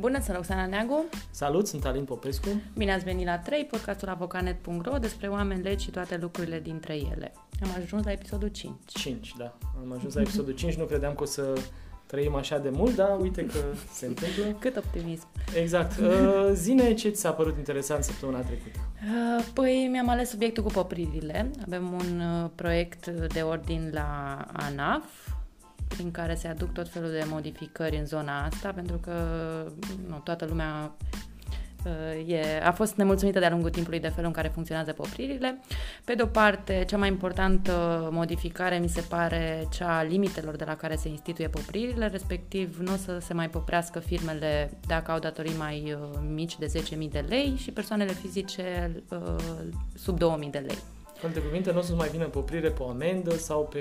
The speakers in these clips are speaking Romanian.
Bună, sunt Roxana Neagu. Salut, sunt Alin Popescu. Bine ați venit la 3, podcastul avocanet.ro despre oameni, legi și toate lucrurile dintre ele. Am ajuns la episodul 5. 5, da. Am ajuns la episodul 5, nu credeam că o să trăim așa de mult, dar uite că se întâmplă. Cât optimism. Exact. Uh, zine ce ți s-a părut interesant săptămâna trecută. Uh, păi mi-am ales subiectul cu popririle. Avem un uh, proiect de ordin la ANAF, prin care se aduc tot felul de modificări în zona asta, pentru că nu, toată lumea uh, e, a fost nemulțumită de-a lungul timpului de felul în care funcționează popririle. Pe de o parte, cea mai importantă modificare mi se pare cea a limitelor de la care se instituie popririle, respectiv nu o să se mai poprească firmele dacă au datorii mai uh, mici de 10.000 de lei și persoanele fizice uh, sub 2.000 de lei. Cu alte cuvinte, nu o să mai vină poprire pe o amendă sau pe,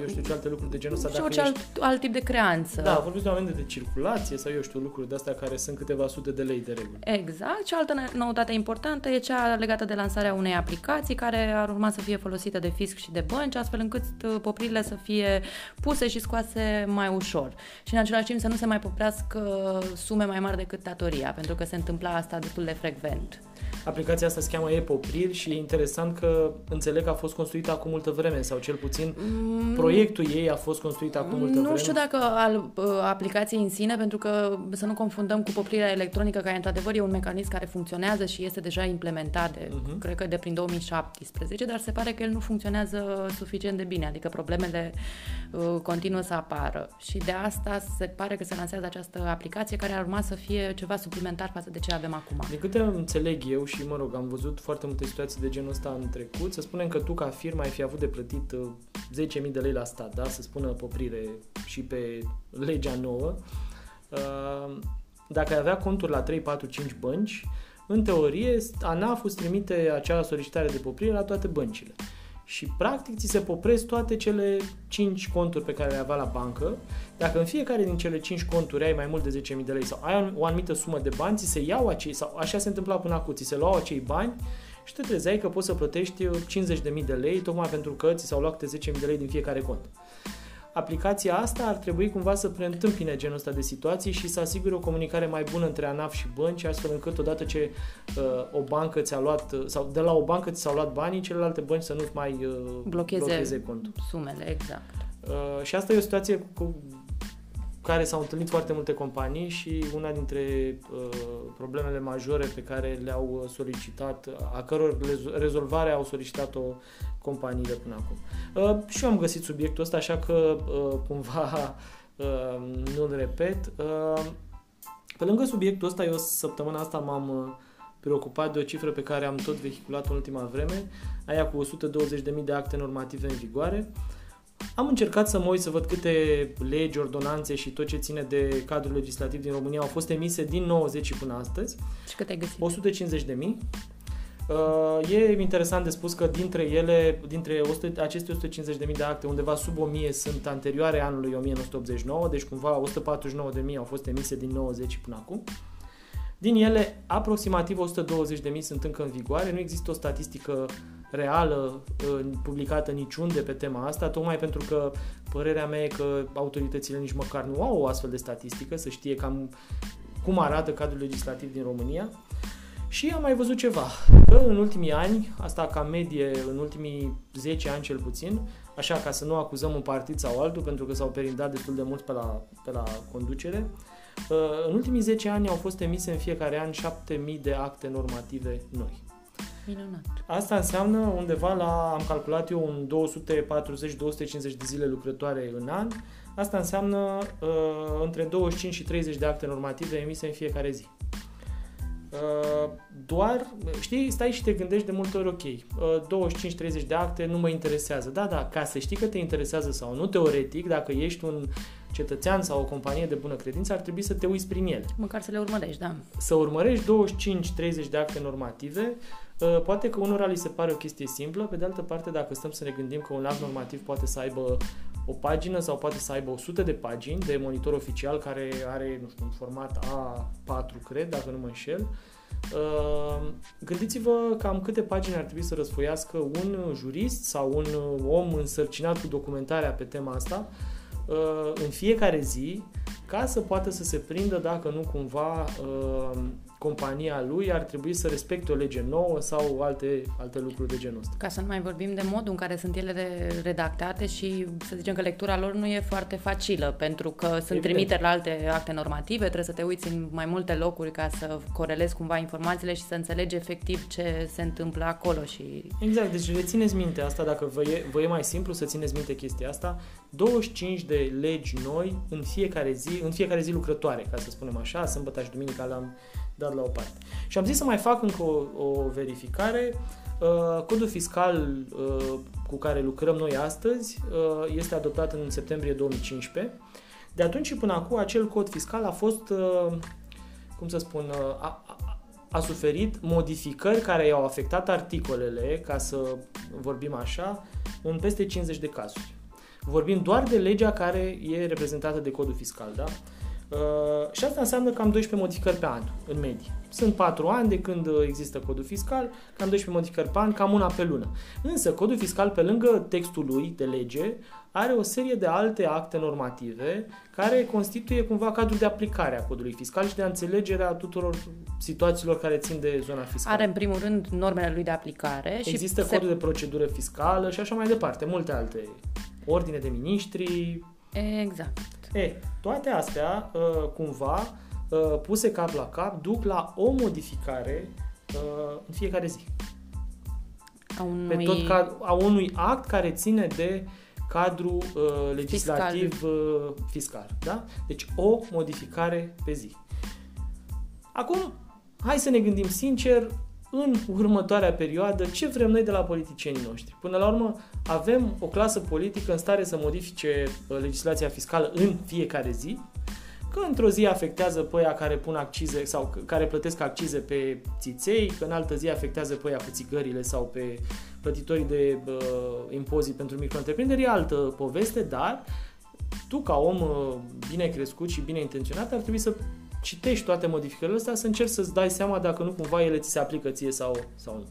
eu știu ce alte lucruri de genul ăsta. Și orice alt, alt tip de creanță. Da, vorbiți de o amendă de circulație sau eu știu lucruri de astea care sunt câteva sute de lei de regulă. Exact. Și altă noutate importantă e cea legată de lansarea unei aplicații care ar urma să fie folosită de fisc și de bănci, astfel încât uh, popririle să fie puse și scoase mai ușor. Și în același timp să nu se mai poprească sume mai mari decât datoria, pentru că se întâmpla asta destul de frecvent. Aplicația asta se cheamă e-popriri și e interesant că înțeleg că a fost construită acum multă vreme sau cel puțin mm, proiectul ei a fost construit acum multă nu vreme. Nu știu dacă al uh, aplicației în sine, pentru că să nu confundăm cu poprirea electronică, care într-adevăr e un mecanism care funcționează și este deja implementat, de, uh-huh. cred că de prin 2017, dar se pare că el nu funcționează suficient de bine, adică problemele uh, continuă să apară. Și de asta se pare că se lansează această aplicație care ar urma să fie ceva suplimentar față de ce avem acum. Din câte înțeleg eu și, mă rog, am văzut foarte multe situații de genul ăsta în trecut, să spunem că tu ca firmă ai fi avut de plătit 10.000 uh, de lei la stat, da? Să spună poprire și pe legea nouă. Uh, dacă ai avea conturi la 3, 4, 5 bănci, în teorie, ANAF îți trimite acea solicitare de poprire la toate băncile. Și practic ți se popresc toate cele 5 conturi pe care le avea la bancă. Dacă în fiecare din cele 5 conturi ai mai mult de 10.000 de lei sau ai o anumită sumă de bani, ți se iau acei, sau așa se întâmpla până acum, ți se luau acei bani și te trezeai că poți să plătești 50.000 de lei tocmai pentru că ți s-au luat 10.000 de lei din fiecare cont. Aplicația asta ar trebui cumva să preîntâmpine genul ăsta de situații și să asigure o comunicare mai bună între ANAF și bănci, astfel încât odată ce uh, o bancă ți-a luat, uh, sau de la o bancă ți s-au luat banii, celelalte bănci să nu-ți mai uh, blocheze, blocheze contul. sumele, exact. Uh, și asta e o situație cu, care s-au întâlnit foarte multe companii și una dintre uh, problemele majore pe care le-au uh, solicitat, a căror rezolvare au solicitat-o companiile până acum. Uh, și eu am găsit subiectul ăsta, așa că uh, cumva uh, nu-l repet. Uh, pe lângă subiectul ăsta, eu săptămâna asta m-am uh, preocupat de o cifră pe care am tot vehiculat în ultima vreme, aia cu 120.000 de acte normative în vigoare. Uh, am încercat să mă uit să văd câte legi, ordonanțe și tot ce ține de cadrul legislativ din România au fost emise din 90 și până astăzi. Și câte ai găsit? 150 de mii. Uh, e interesant de spus că dintre ele, dintre 100, aceste 150.000 de acte, undeva sub 1000 sunt anterioare anului 1989, deci cumva 149.000 au fost emise din 90 până acum. Din ele, aproximativ 120.000 sunt încă în vigoare, nu există o statistică reală publicată niciunde pe tema asta, tocmai pentru că părerea mea e că autoritățile nici măcar nu au o astfel de statistică, să știe cam cum arată cadrul legislativ din România. Și am mai văzut ceva, că în ultimii ani, asta ca medie, în ultimii 10 ani cel puțin, așa ca să nu acuzăm un partid sau altul, pentru că s-au perindat destul de mult pe la, pe la conducere, în ultimii 10 ani au fost emise în fiecare an 7000 de acte normative noi. Minunat. Asta înseamnă undeva la, am calculat eu, un 240-250 de zile lucrătoare în an. Asta înseamnă uh, între 25 și 30 de acte normative emise în fiecare zi. Uh, doar, știi, stai și te gândești de multe ori, ok, uh, 25-30 de acte nu mă interesează. Da, da, ca să știi că te interesează sau nu, teoretic, dacă ești un cetățean sau o companie de bună credință, ar trebui să te uiți prin ele. Măcar să le urmărești, da. Să urmărești 25-30 de acte normative, uh, poate că unora li se pare o chestie simplă, pe de altă parte, dacă stăm să ne gândim că un act normativ poate să aibă o pagină sau poate să aibă 100 de pagini de monitor oficial care are, nu știu, un format A4, cred, dacă nu mă înșel, Uh, gândiți-vă cam câte pagini ar trebui să răsfoiască un jurist sau un om însărcinat cu documentarea pe tema asta uh, în fiecare zi ca să poată să se prindă dacă nu cumva uh, compania lui ar trebui să respecte o lege nouă sau alte, alte lucruri de genul ăsta. Ca să nu mai vorbim de modul în care sunt ele redactate și să zicem că lectura lor nu e foarte facilă, pentru că sunt Evident. trimiteri la alte acte normative, trebuie să te uiți în mai multe locuri ca să corelezi cumva informațiile și să înțelegi efectiv ce se întâmplă acolo. Și... Exact, deci rețineți minte asta, dacă vă e, vă e mai simplu să țineți minte chestia asta, 25 de legi noi în fiecare zi, în fiecare zi lucrătoare, ca să spunem așa, sâmbătă și duminica l-am dat la o parte. Și am zis să mai fac încă o, o verificare. Uh, codul fiscal uh, cu care lucrăm noi astăzi uh, este adoptat în septembrie 2015. De atunci și până acum, acel cod fiscal a fost, uh, cum să spun, uh, a, a, a suferit modificări care i-au afectat articolele, ca să vorbim așa, în peste 50 de cazuri. Vorbim doar de legea care e reprezentată de codul fiscal, da? Uh, și asta înseamnă cam 12 modificări pe an, în medie. Sunt 4 ani de când există codul fiscal, cam 12 modificări pe an, cam una pe lună. Însă, codul fiscal, pe lângă textul lui de lege, are o serie de alte acte normative care constituie cumva cadrul de aplicare a codului fiscal și de înțelegerea tuturor situațiilor care țin de zona fiscală. Are, în primul rând, normele lui de aplicare. Există și codul se... de procedură fiscală și așa mai departe, multe alte ordine de miniștri. Exact. E, toate astea, uh, cumva, uh, puse cap la cap, duc la o modificare uh, în fiecare zi. A unui... Pe tot ca, a unui act care ține de cadru uh, legislativ fiscal. Uh, fiscal. Da? Deci o modificare pe zi. Acum, hai să ne gândim sincer, în următoarea perioadă ce vrem noi de la politicienii noștri. Până la urmă, avem o clasă politică în stare să modifice uh, legislația fiscală în fiecare zi, că într-o zi afectează pe aia care pun accize sau care plătesc accize pe țiței, că în altă zi afectează pe aia cu țigările sau pe plătitorii de uh, impozit pentru micro-întreprinderi, e altă poveste, dar tu ca om uh, bine crescut și bine intenționat ar trebui să citești toate modificările astea, să încerci să-ți dai seama dacă nu cumva ele ți se aplică ție sau, sau nu.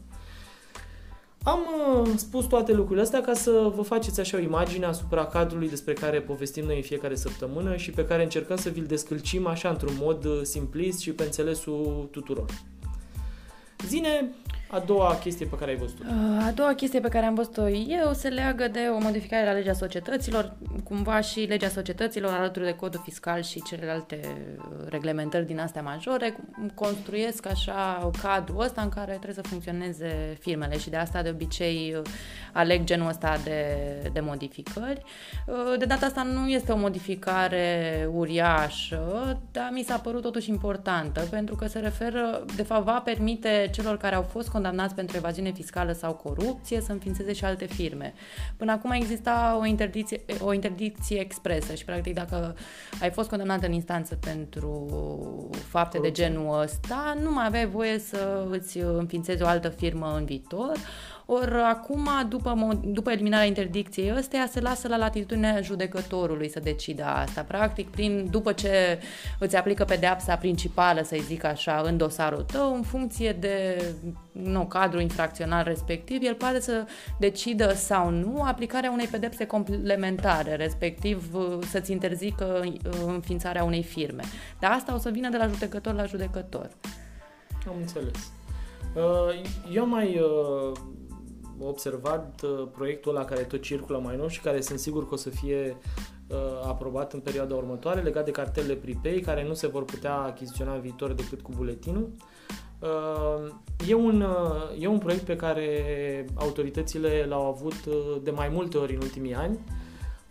Am uh, spus toate lucrurile astea ca să vă faceți așa o imagine asupra cadrului despre care povestim noi în fiecare săptămână și pe care încercăm să vi-l descălcim așa într-un mod uh, simplist și pe înțelesul tuturor. Zine a doua chestie pe care ai văzut-o. A doua chestie pe care am văzut-o eu se leagă de o modificare la legea societăților, cumva și legea societăților alături de codul fiscal și celelalte uh, reglementări din astea majore construiesc așa cadrul ăsta în care trebuie să funcționeze firmele și de asta de obicei uh, aleg genul ăsta de, de modificări. Uh, de data asta nu este o modificare uriașă, dar mi s-a părut totuși importantă pentru că se referă, de fapt va permite celor care au fost condamnați pentru evaziune fiscală sau corupție să înființeze și alte firme. Până acum exista o interdicție, o interdicție expresă și, practic, dacă ai fost condamnat în instanță pentru fapte corupție. de genul ăsta, nu mai aveai voie să îți înființezi o altă firmă în viitor. Ori acum, după, după eliminarea interdicției ăsteia, se lasă la latitudinea judecătorului să decidă asta. Practic, prin, după ce îți aplică pedeapsa principală, să-i zic așa, în dosarul tău, în funcție de nu, cadrul infracțional respectiv, el poate să decidă sau nu aplicarea unei pedepse complementare, respectiv să-ți interzică uh, înființarea unei firme. Dar asta o să vină de la judecător la judecător. Am înțeles. Uh, eu mai uh, observat uh, proiectul ăla care tot circulă mai nou și care sunt sigur că o să fie uh, aprobat în perioada următoare, legat de cartelele prepay, care nu se vor putea achiziționa în viitor decât cu buletinul. Uh, e un, uh, e un proiect pe care autoritățile l-au avut uh, de mai multe ori în ultimii ani.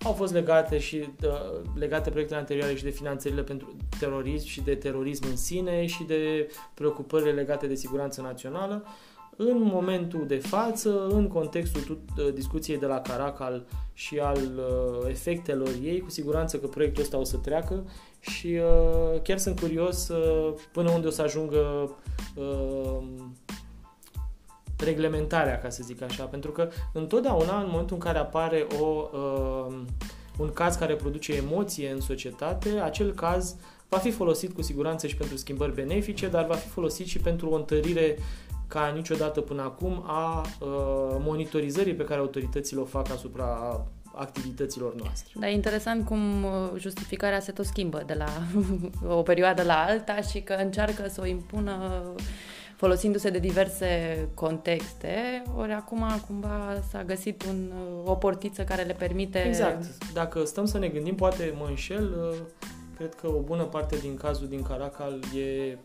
Au fost legate și uh, legate proiectele anterioare și de finanțările pentru terorism și de terorism în sine și de preocupările legate de siguranță națională. Uh, în momentul de față, în contextul uh, discuției de la Caracal și al uh, efectelor ei, cu siguranță că proiectul ăsta o să treacă și uh, chiar sunt curios până unde o să ajungă reglementarea, ca să zic așa, pentru că întotdeauna, în momentul în care apare o, un caz care produce emoție în societate, acel caz va fi folosit cu siguranță și pentru schimbări benefice, dar va fi folosit și pentru o întărire ca niciodată până acum a uh, monitorizării pe care autoritățile o fac asupra activităților noastre. Da, e interesant cum uh, justificarea se tot schimbă de la o perioadă la alta și că încearcă să o impună folosindu-se de diverse contexte, ori acum cumva s-a găsit un, uh, o portiță care le permite... Exact. Dacă stăm să ne gândim, poate mă înșel, uh, cred că o bună parte din cazul din Caracal e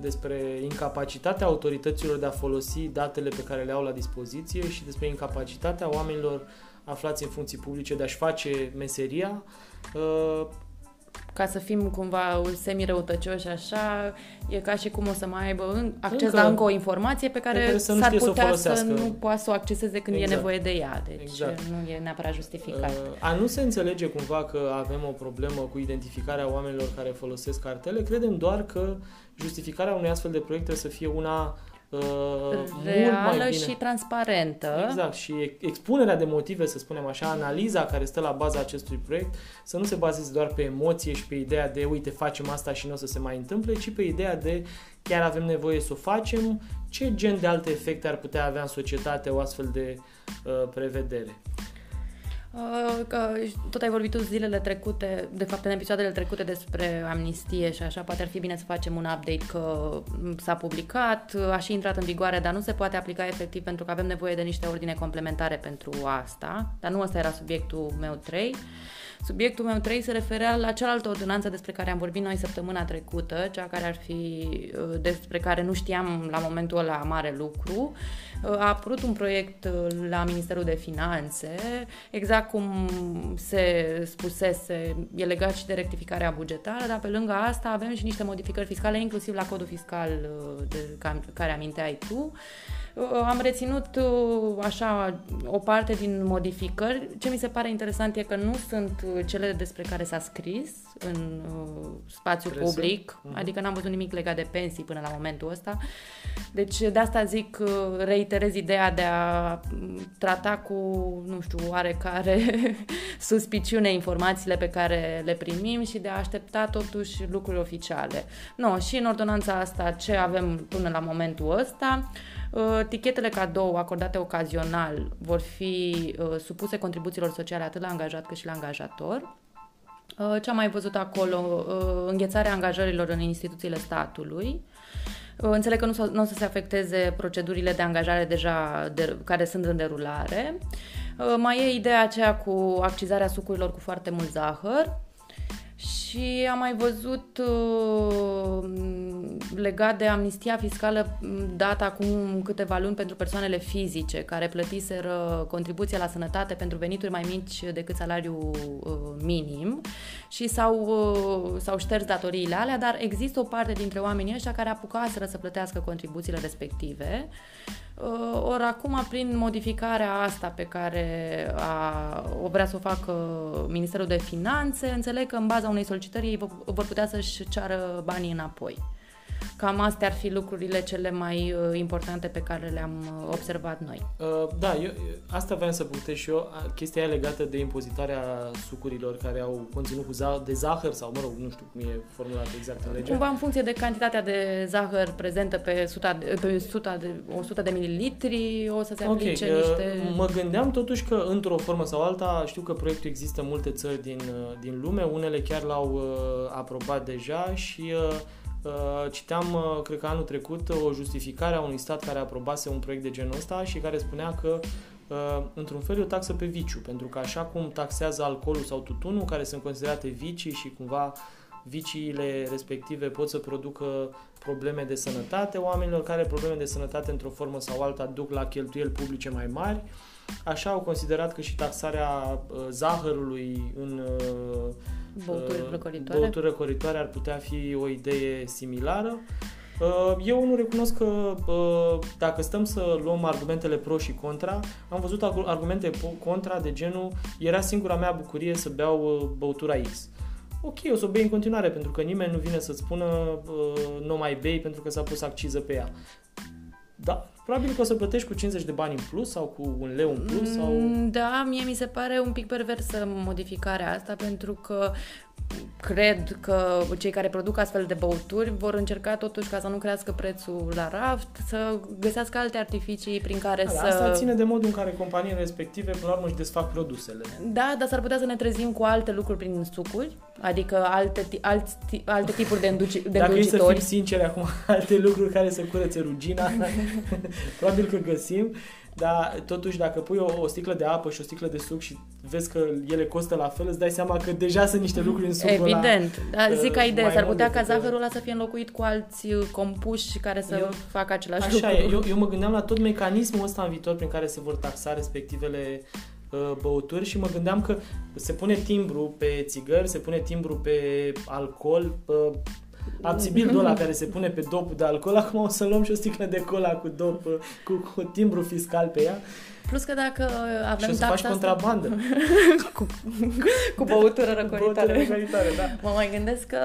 despre incapacitatea autorităților de a folosi datele pe care le au la dispoziție și despre incapacitatea oamenilor aflați în funcții publice de a-și face meseria ca să fim cumva semi-răutăcioși așa, e ca și cum o să mai aibă acces încă, la încă o informație pe care, pe care să s-ar putea să, să nu poată să o acceseze când exact. e nevoie de ea. Deci exact. nu e neapărat justificat. Uh, a nu se înțelege cumva că avem o problemă cu identificarea oamenilor care folosesc cartele, credem doar că justificarea unui astfel de proiect trebuie să fie una uh, reală mult mai bine. și transparentă. Exact, și expunerea de motive, să spunem așa, analiza care stă la baza acestui proiect, să nu se bazeze doar pe emoție și pe ideea de, uite, facem asta și nu o să se mai întâmple, ci pe ideea de, chiar avem nevoie să o facem, ce gen de alte efecte ar putea avea în societate o astfel de uh, prevedere. Uh, că tot ai vorbit tu zilele trecute, de fapt în episoadele trecute despre amnistie și așa, poate ar fi bine să facem un update că s-a publicat, a și intrat în vigoare, dar nu se poate aplica efectiv pentru că avem nevoie de niște ordine complementare pentru asta, dar nu ăsta era subiectul meu 3. Subiectul meu 3 se referea la cealaltă ordonanță despre care am vorbit noi săptămâna trecută, cea care ar fi, uh, despre care nu știam la momentul ăla mare lucru. Uh, a apărut un proiect uh, la Ministerul de Finanțe, exact cum se spusese, e legat și de rectificarea bugetară, dar pe lângă asta avem și niște modificări fiscale, inclusiv la codul fiscal de care aminteai tu. Uh, am reținut uh, așa o parte din modificări. Ce mi se pare interesant e că nu sunt uh, cele despre care s-a scris în spațiu Presă. public, uh-huh. adică n-am văzut nimic legat de pensii până la momentul ăsta. Deci de asta zic, reiterez ideea de a mm, trata cu, nu știu, oarecare suspiciune informațiile pe care le primim și de a aștepta totuși lucruri oficiale. No, și în ordonanța asta ce avem până la momentul ăsta, Uh, tichetele cadou acordate ocazional vor fi uh, supuse contribuțiilor sociale atât la angajat cât și la angajator. Uh, ce am mai văzut acolo? Înghețarea angajărilor în instituțiile statului. Înțeleg că nu, o, nu o să se afecteze procedurile de angajare deja de, care sunt în derulare. Mai e ideea aceea cu accizarea sucurilor cu foarte mult zahăr. Și am mai văzut uh, legat de amnistia fiscală dată acum câteva luni pentru persoanele fizice care plătiseră contribuția la sănătate pentru venituri mai mici decât salariul uh, minim și s-au, uh, s-au șters datoriile alea, dar există o parte dintre oamenii ăștia care apucaseră să plătească contribuțiile respective Uh, ori acum, prin modificarea asta pe care a, o vrea să o facă Ministerul de Finanțe, înțeleg că în baza unei solicitări ei vor putea să-și ceară banii înapoi. Cam astea ar fi lucrurile cele mai uh, importante pe care le-am uh, observat noi. Uh, da, eu, asta vreau să punctez și eu. Chestia legată de impozitarea sucurilor care au conținut cu za- de zahăr sau, mă rog, nu știu cum e formulat exact în lege. Cumva în funcție de cantitatea de zahăr prezentă pe 100 de, pe 100 de, 100 de mililitri o să se aplice okay, niște... Mă gândeam totuși că într-o formă sau alta, știu că proiectul există în multe țări din, din lume, unele chiar l-au uh, aprobat deja și uh, Uh, citeam, uh, cred că anul trecut, o justificare a unui stat care aprobase un proiect de genul ăsta și care spunea că uh, într-un fel e o taxă pe viciu, pentru că așa cum taxează alcoolul sau tutunul, care sunt considerate vicii și cumva viciile respective pot să producă probleme de sănătate oamenilor care probleme de sănătate într-o formă sau alta duc la cheltuieli publice mai mari. Așa au considerat că și taxarea zahărului în Băuturi uh, răcoritoare. Băuturi răcoritoare ar putea fi o idee similară. Uh, eu nu recunosc că uh, dacă stăm să luăm argumentele pro și contra, am văzut argumente contra de genul era singura mea bucurie să beau băutura X. Ok, o să o bei în continuare pentru că nimeni nu vine să-ți spună nu mai bei pentru că s-a pus acciză pe ea. Da, probabil că o să plătești cu 50 de bani în plus sau cu un leu în plus sau... Mm, da, mie mi se pare un pic perversă modificarea asta pentru că cred că cei care produc astfel de băuturi vor încerca totuși ca să nu crească prețul la raft, să găsească alte artificii prin care Da, să... Asta ține de modul în care companiile respective, până la urmă, își desfac produsele. Da, dar s-ar putea să ne trezim cu alte lucruri prin sucuri, adică alte, ti- alți, ti- alte tipuri de, înduci, de Dacă e să fim îndulcitori. sinceri acum, alte lucruri care să curățe rugina, probabil că găsim, dar totuși dacă pui o, o sticlă de apă și o sticlă de suc și vezi că ele costă la fel, îți dai seama că deja sunt niște lucruri în sucul ăla. Evident, dar zic ca uh, idee, mai s-ar mult putea ca decât, uh, zahărul ăla să fie înlocuit cu alți uh, compuși care să Eu- facă același Așa lucru. e, eu, eu mă gândeam la tot mecanismul ăsta în viitor prin care se vor taxa respectivele uh, băuturi și mă gândeam că se pune timbru pe țigări, se pune timbru pe alcool, uh, abțibildul ăla care se pune pe dopul de alcool, acum o să luăm și o sticlă de cola cu dop, uh, cu, cu timbru fiscal pe ea Plus că dacă avem și o să faci taxa asta contrabandă. cu, cu băutură Băutură răcoritoare. răcoritoare, da. Mă mai gândesc că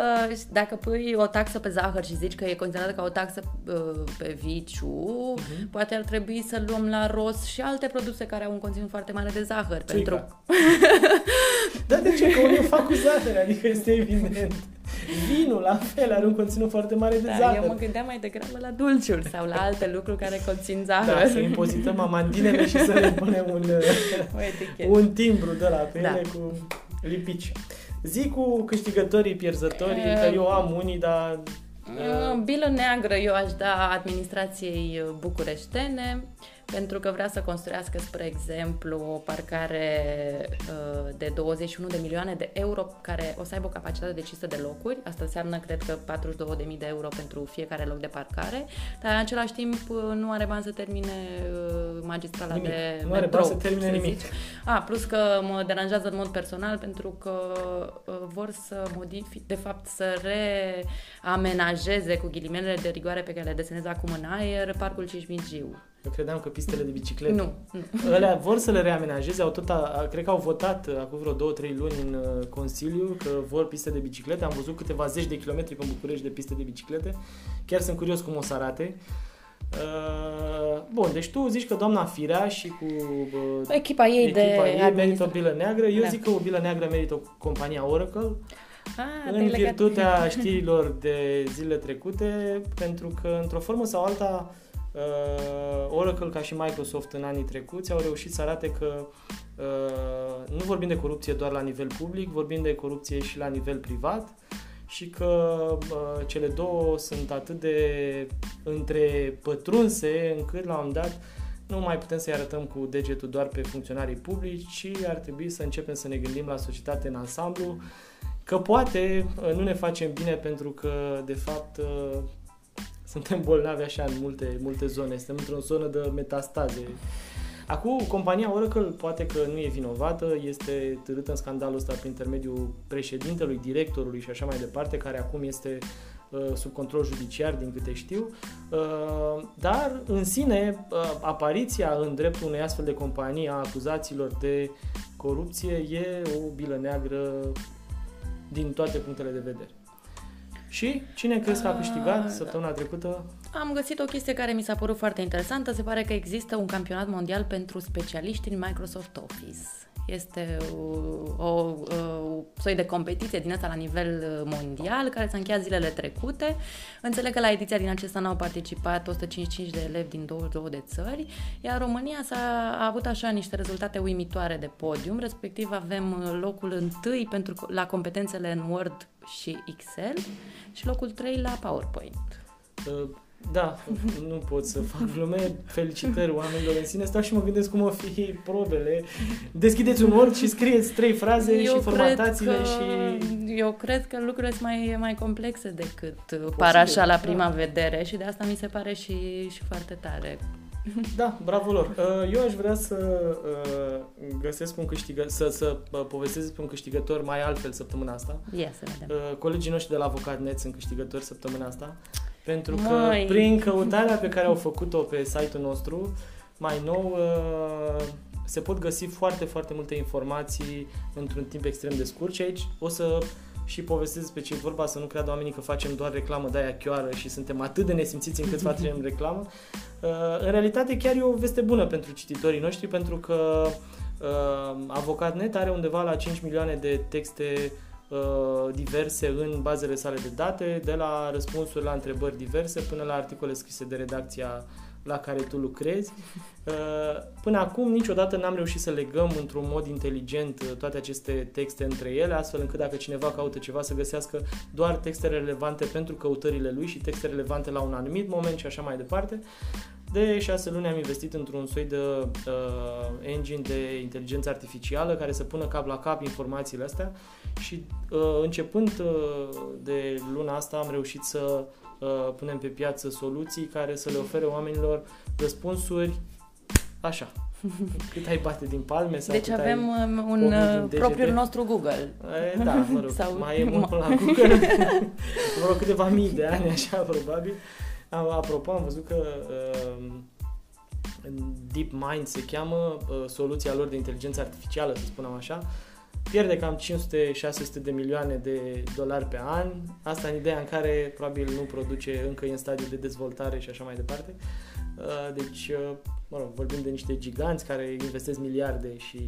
dacă pui o taxă pe zahăr și zici că e considerată ca o taxă uh, pe viciu, Mhm. poate ar trebui să luăm la rost și alte produse care au un conținut foarte mare de zahăr. Țuica. Pentru... Da, de ce? Că unii o fac cu zahăr, adică este evident. Vinul, la fel, are un conținut foarte mare de Da, zahăr. eu mă gândeam mai degrabă la dulciuri sau la alte lucruri care conțin zahăr. Da, să impozităm amandinele și să le punem un, o etichetă. un timbru de la pe Da. ele cu lipici. Zi cu câștigătorii, pierzătorii, E, că eu am unii, dar... Uh, Bilă neagră eu aș da administrației uh, bucureștene pentru că vrea să construiască, spre exemplu, o parcare uh, de 21 de milioane de euro care o să aibă o capacitate de 500 de locuri. Asta înseamnă, cred că, 42.000 de euro pentru fiecare loc de parcare, dar în același timp uh, nu are bani să termine uh, magistrala Nimic. de Nu are metrou, bani să termine să nimic. zic. A, plus că mă deranjează în mod personal pentru că uh, vor să modifice, de fapt să reamenajeze cu ghilimelele de rigoare pe care le desenez acum în aer parcul Cismigiu. Eu credeam că pistele de biciclete. Nu, nu. Alea vor să le reamenajeze, au tot, a, cred că au votat uh, acum vreo două, trei luni în uh, Consiliu că vor piste de biciclete. Am văzut câteva zeci de kilometri pe București de piste de biciclete. Chiar sunt curios cum o să arate. Uh, bun, deci tu zici că doamna Firea și cu uh, Echipa ei de echipa ei merită o administrație. bilă neagră. Eu Da. zic că o bilă neagră merită o compania Oracle. Ah, în te-ai legat. virtutea știrilor de zile trecute, pentru că într-o formă sau alta uh, Oracle ca și Microsoft în anii trecuți au reușit să arate că uh, nu vorbim de corupție doar la nivel public, vorbim de corupție și la nivel privat și că uh, cele două sunt atât de întrepătrunse încât la un moment dat nu mai putem să-i arătăm cu degetul doar pe funcționarii publici, ci ar trebui să începem să ne gândim la societate în ansamblu, că poate uh, nu ne facem bine pentru că, de fapt, uh, suntem bolnavi așa în multe, multe zone, suntem într-o zonă de metastaze. Acum, compania Oracle poate că nu e vinovată, este târâtă în scandalul ăsta prin intermediul președintelui, directorului și așa mai departe, care acum este uh, sub control judiciar, din câte știu. Uh, dar, în sine, uh, apariția în dreptul unei astfel de companii a acuzațiilor de corupție e o bilă neagră din toate punctele de vedere. Și cine crezi că a câștigat Ah, săptămâna trecută? Am găsit o chestie care mi s-a părut foarte interesantă. Se pare că există un campionat mondial pentru specialiști în Microsoft Office. Este o, o, o soi de competiție din asta la nivel uh, mondial, care s-a încheiat zilele trecute. Înțeleg că la ediția din acesta n-au participat 155 de elevi din 22 de țări, iar România s-a a avut așa niște rezultate uimitoare de podium, respectiv avem uh, locul întâi pentru, la competențele în Word și Excel și locul 3 la PowerPoint. Uh, Da, nu pot să fac glume. Felicitări oamenilor în sine. Stau și mă gândesc cum o fi probele. Deschideți un Word și scrieți trei fraze și formatați-le cred că, și... Eu cred că lucrurile sunt mai, mai complexe decât par așa la da. prima vedere și de asta mi se pare și, și foarte tare. Da, bravo lor. Uh, Eu aș vrea să uh, găsesc un câștigător, să, să uh, povestesc despre un câștigător mai altfel săptămâna asta. Ia să vedem. Uh, Colegii noștri de la Avocat.net sunt câștigători săptămâna asta. Pentru că Măi. prin căutarea pe care au făcut-o pe site-ul nostru, mai nou, uh, se pot găsi foarte, foarte multe informații într-un timp extrem de scurt și aici o să și povestesc despre ce e vorba, să nu creadă oamenii că facem doar reclamă de aia chioară și suntem atât de nesimțiți încât facem reclamă. Uh, În realitate chiar e o veste bună pentru cititorii noștri pentru că uh, Avocat.net are undeva la 5 milioane de texte uh, diverse în bazele sale de date, de la răspunsuri la întrebări diverse până la articole scrise de redacția la care tu lucrezi. Uh, până acum niciodată n-am reușit să legăm într-un mod inteligent uh, toate aceste texte între ele, astfel încât dacă cineva caută ceva să găsească doar textele relevante pentru căutările lui și texte relevante la un anumit moment și așa mai departe. De șase luni am investit într-un soi de uh, engine de inteligență artificială care să pună cap la cap informațiile astea și uh, începând uh, de luna asta am reușit să uh, punem pe piață soluții care să le ofere oamenilor răspunsuri așa. Cât ai bate din palme sau Deci cât avem ai um, un uh, propriul nostru Google. E, da, mă rog, sau... mai e mult până la Google. mă rog, câteva mii de ani, așa, probabil. Apropo, am văzut că uh, DeepMind se cheamă, uh, soluția lor de inteligență artificială, să spunem așa, pierde cam 500-600 de milioane de dolari pe an, asta în ideea în care probabil nu produce încă în stadiu de dezvoltare și așa mai departe. Uh, deci, uh, mă rog, vorbim de niște giganți care investesc miliarde și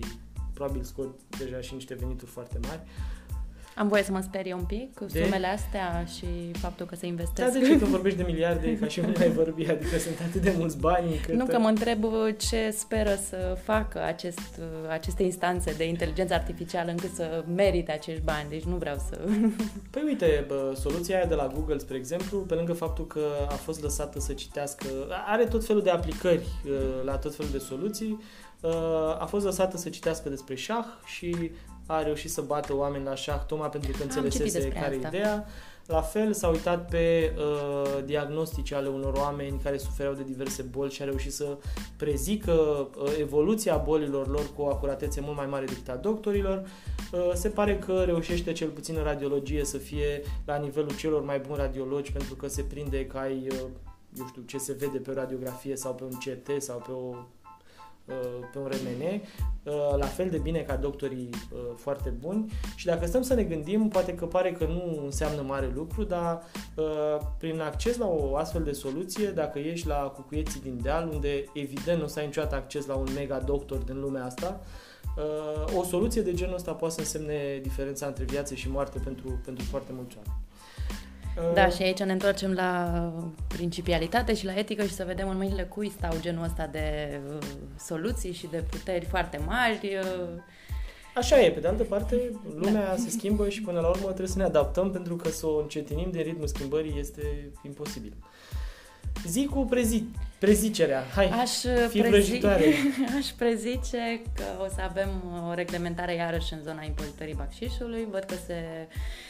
probabil scot deja și niște venituri foarte mari. Am voie să mă sperie un pic cu de? sumele astea și faptul că se investesc. Da, de ce când vorbești de miliarde, ca și cum ai vorbi, adică sunt atât de mulți bani. Cât... Nu, că mă întreb ce speră să facă acest, aceste instanțe de inteligență artificială încât să merite acești bani, deci nu vreau să... Păi uite, bă, soluția aia de la Google, spre exemplu, pe lângă faptul că a fost lăsată să citească, are tot felul de aplicări uh, la tot felul de soluții, uh, a fost lăsată să citească despre șah și a reușit să bată oameni la șah tocmai pentru că înțelesese care e ideea. La fel s-a uitat pe uh, diagnostice ale unor oameni care sufereau de diverse boli și a reușit să prezică uh, evoluția bolilor lor cu o acuratețe mult mai mare decât a doctorilor. Uh, se pare că reușește cel puțin în radiologie să fie la nivelul celor mai buni radiologi pentru că se prinde că ai, uh, eu știu, ce se vede pe o radiografie sau pe un CT sau pe o Uh, pe un RMN, uh, la fel de bine ca doctorii uh, foarte buni și dacă stăm să ne gândim, poate că pare că nu înseamnă mare lucru, dar prin acces la o astfel de soluție, dacă ești la Cucuieții din Deal, unde evident nu o să ai niciodată acces la un mega doctor din lumea asta, o soluție de genul ăsta poate să însemne diferența între viață și moarte pentru, pentru foarte mulți oameni. Da, uh. și aici ne întoarcem la principialitate și la etică și să vedem în mâinile cui stau genul ăsta de uh, soluții și de puteri foarte mari. Uh. Așa e, pe de altă parte, lumea da. se schimbă și până la urmă trebuie să ne adaptăm pentru că să o încetinim din ritmul schimbării este imposibil. Zi cu prezi, prezicerea. Hai, aș fi prezi, Aș prezice că o să avem o reglementare iarăși în zona impozitării bacșișului. Văd că se Uh,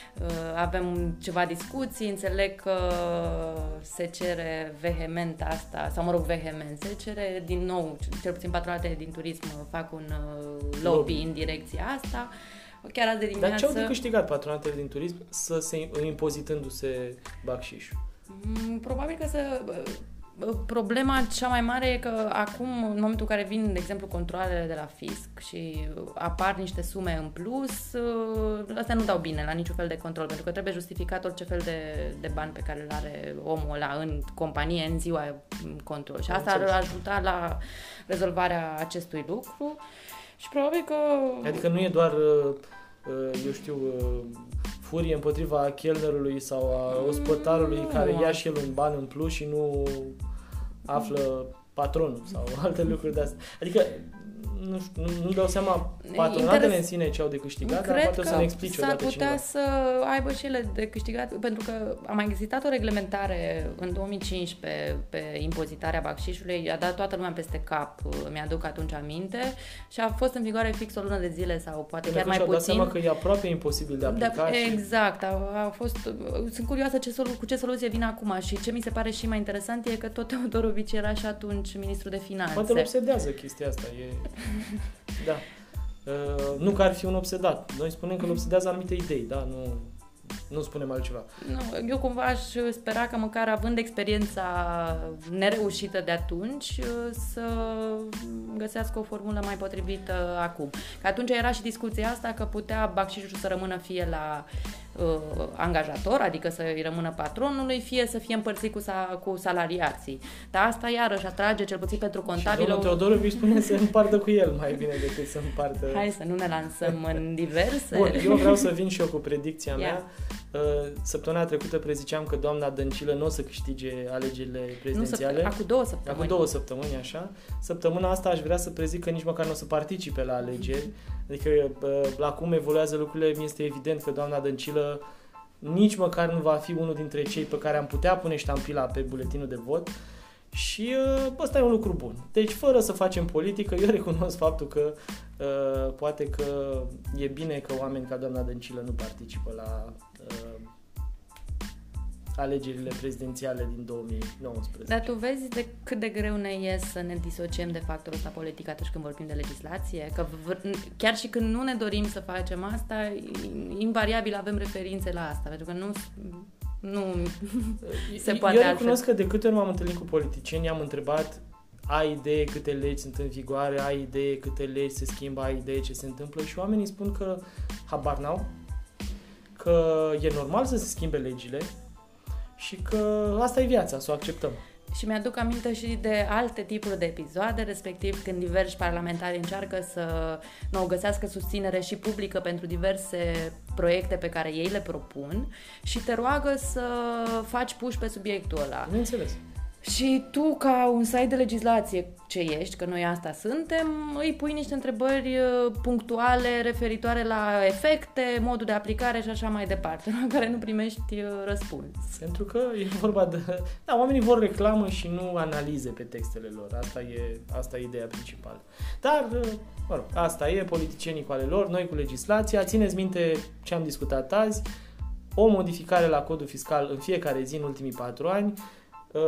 avem ceva discuții, înțeleg că se cere vehement asta, sau mă rog, vehement, se cere din nou, cel puțin patronatele din turism fac un uh, lobby, lobby. în direcția asta. Chiar azi de dimineață... Dar ce au de câștigat patronatele din turism să se impozitându-se bacșișul? Mm, probabil că să Problema cea mai mare e că acum, în momentul în care vin, de exemplu, controlele de la fisc și apar niște sume în plus, astea nu dau bine la niciun fel de control, pentru că trebuie justificat orice fel de, de bani pe care îl are omul ăla în companie în ziua control. Și asta ar ajuta la rezolvarea acestui lucru. Și probabil că... Adică nu e doar, uh, uh, eu știu, uh, furie împotriva chelnerului sau a ospătarului mm, care ia și el un ban în plus și nu află patronul sau alte lucruri de astea. Adică nu, știu, nu, nu dau seama patronatele Interes... în sine ce au de câștigat, Cred dar poate că să ne explice s-ar putea cineva. să aibă și ele de câștigat, pentru că a mai existat o reglementare în 2015 pe impozitarea bacșișului, a dat toată lumea peste cap, mi-aduc atunci aminte, și a fost în vigoare fix o lună de zile sau poate chiar mai puțin. dat seama că e aproape imposibil de aplicat. Da, și... Exact, a, a fost, sunt curioasă ce solu- cu ce soluție vine acum și ce mi se pare și mai interesant e că tot Teodorovici era și atunci ministru de finanțe. Poate îl obsedează chestia asta, e... da. Uh, nu că ar fi un obsedat. Noi spunem că îl obsedează anumite idei, da? Nu, nu spunem altceva. Nu, eu cumva aș spera că măcar având experiența nereușită de atunci să găsească o formulă mai potrivită acum. Că atunci era și discuția asta că putea bacșișul să rămână fie la uh, angajator, adică să îi rămână patronului, fie să fie împărțit cu, sa, cu salariații. Dar asta iarăși atrage, cel puțin pentru contabil. Și domnul Teodorovici spune să împartă cu el mai bine decât să împartă... Hai să nu ne lansăm în diverse... Bun, eu vreau să vin și eu cu predicția yeah. mea. Uh, săptămâna trecută preziceam că doamna Dăncilă nu o să câștige alegerile prezidențiale. Nu, acum două săptămâni. Acum două săptămâni, așa. Săptămâna asta aș vrea să prezic că nici măcar nu o să participe la alegeri. Adică la cum evoluează lucrurile, mi este evident că doamna Dăncilă nici măcar nu va fi unul dintre cei pe care am putea pune ștampila pe buletinul de vot. Și uh, ăsta e un lucru bun. Deci, fără să facem politică, eu recunosc faptul că uh, poate că e bine că oameni ca doamna Dăncilă nu participă la uh, alegerile prezidențiale din 2019. Dar tu vezi de cât de greu ne e să ne disociem de factorul ăsta politic atunci când vorbim de legislație? Că chiar și când nu ne dorim să facem asta, invariabil avem referințe la asta, pentru că nu nu se poate Eu recunosc altfel. că de câte ori m-am întâlnit cu politicieni, am întrebat ai idee câte legi sunt în vigoare, ai idee câte legi se schimbă, ai idee ce se întâmplă și oamenii spun că habar n-au, că e normal să se schimbe legile și că asta e viața, să o acceptăm. Și mi-aduc aminte și de alte tipuri de episoade, respectiv când diversi parlamentari încearcă să nu găsească susținere și publică pentru diverse proiecte pe care ei le propun și te roagă să faci puși pe subiectul ăla. Nu înțeles. Și tu, ca un site de legislație ce ești, că noi asta suntem, îi pui niște întrebări uh, punctuale referitoare la efecte, modul de aplicare și așa mai departe, la care nu primești uh, răspuns. Pentru că e vorba de... Da, oamenii vor reclamă și nu analize pe textele lor. Asta e, asta e ideea principală. Dar, uh, mă rog, asta e, politicienii cu ale lor, noi cu legislația. Țineți minte ce am discutat azi, o modificare la codul fiscal în fiecare zi în ultimii patru ani, uh,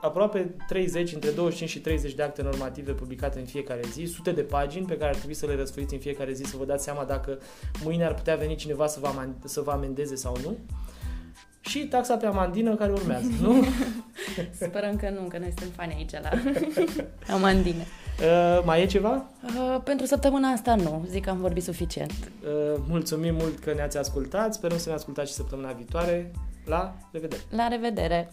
aproape 30, între 25 și 30 de acte normative publicate în fiecare zi, sute de pagini pe care ar trebui să le răsfăiți în fiecare zi să vă dați seama dacă mâine ar putea veni cineva să vă, am- să vă amendeze sau nu. Și taxa pe amandină care urmează, nu? Sperăm că nu, că noi suntem fani aici la amandine. Uh, mai e ceva? Uh, pentru săptămâna asta nu, zic că am vorbit suficient. Uh, mulțumim mult că ne-ați ascultat, sperăm să ne ascultați și săptămâna viitoare. La revedere! La revedere!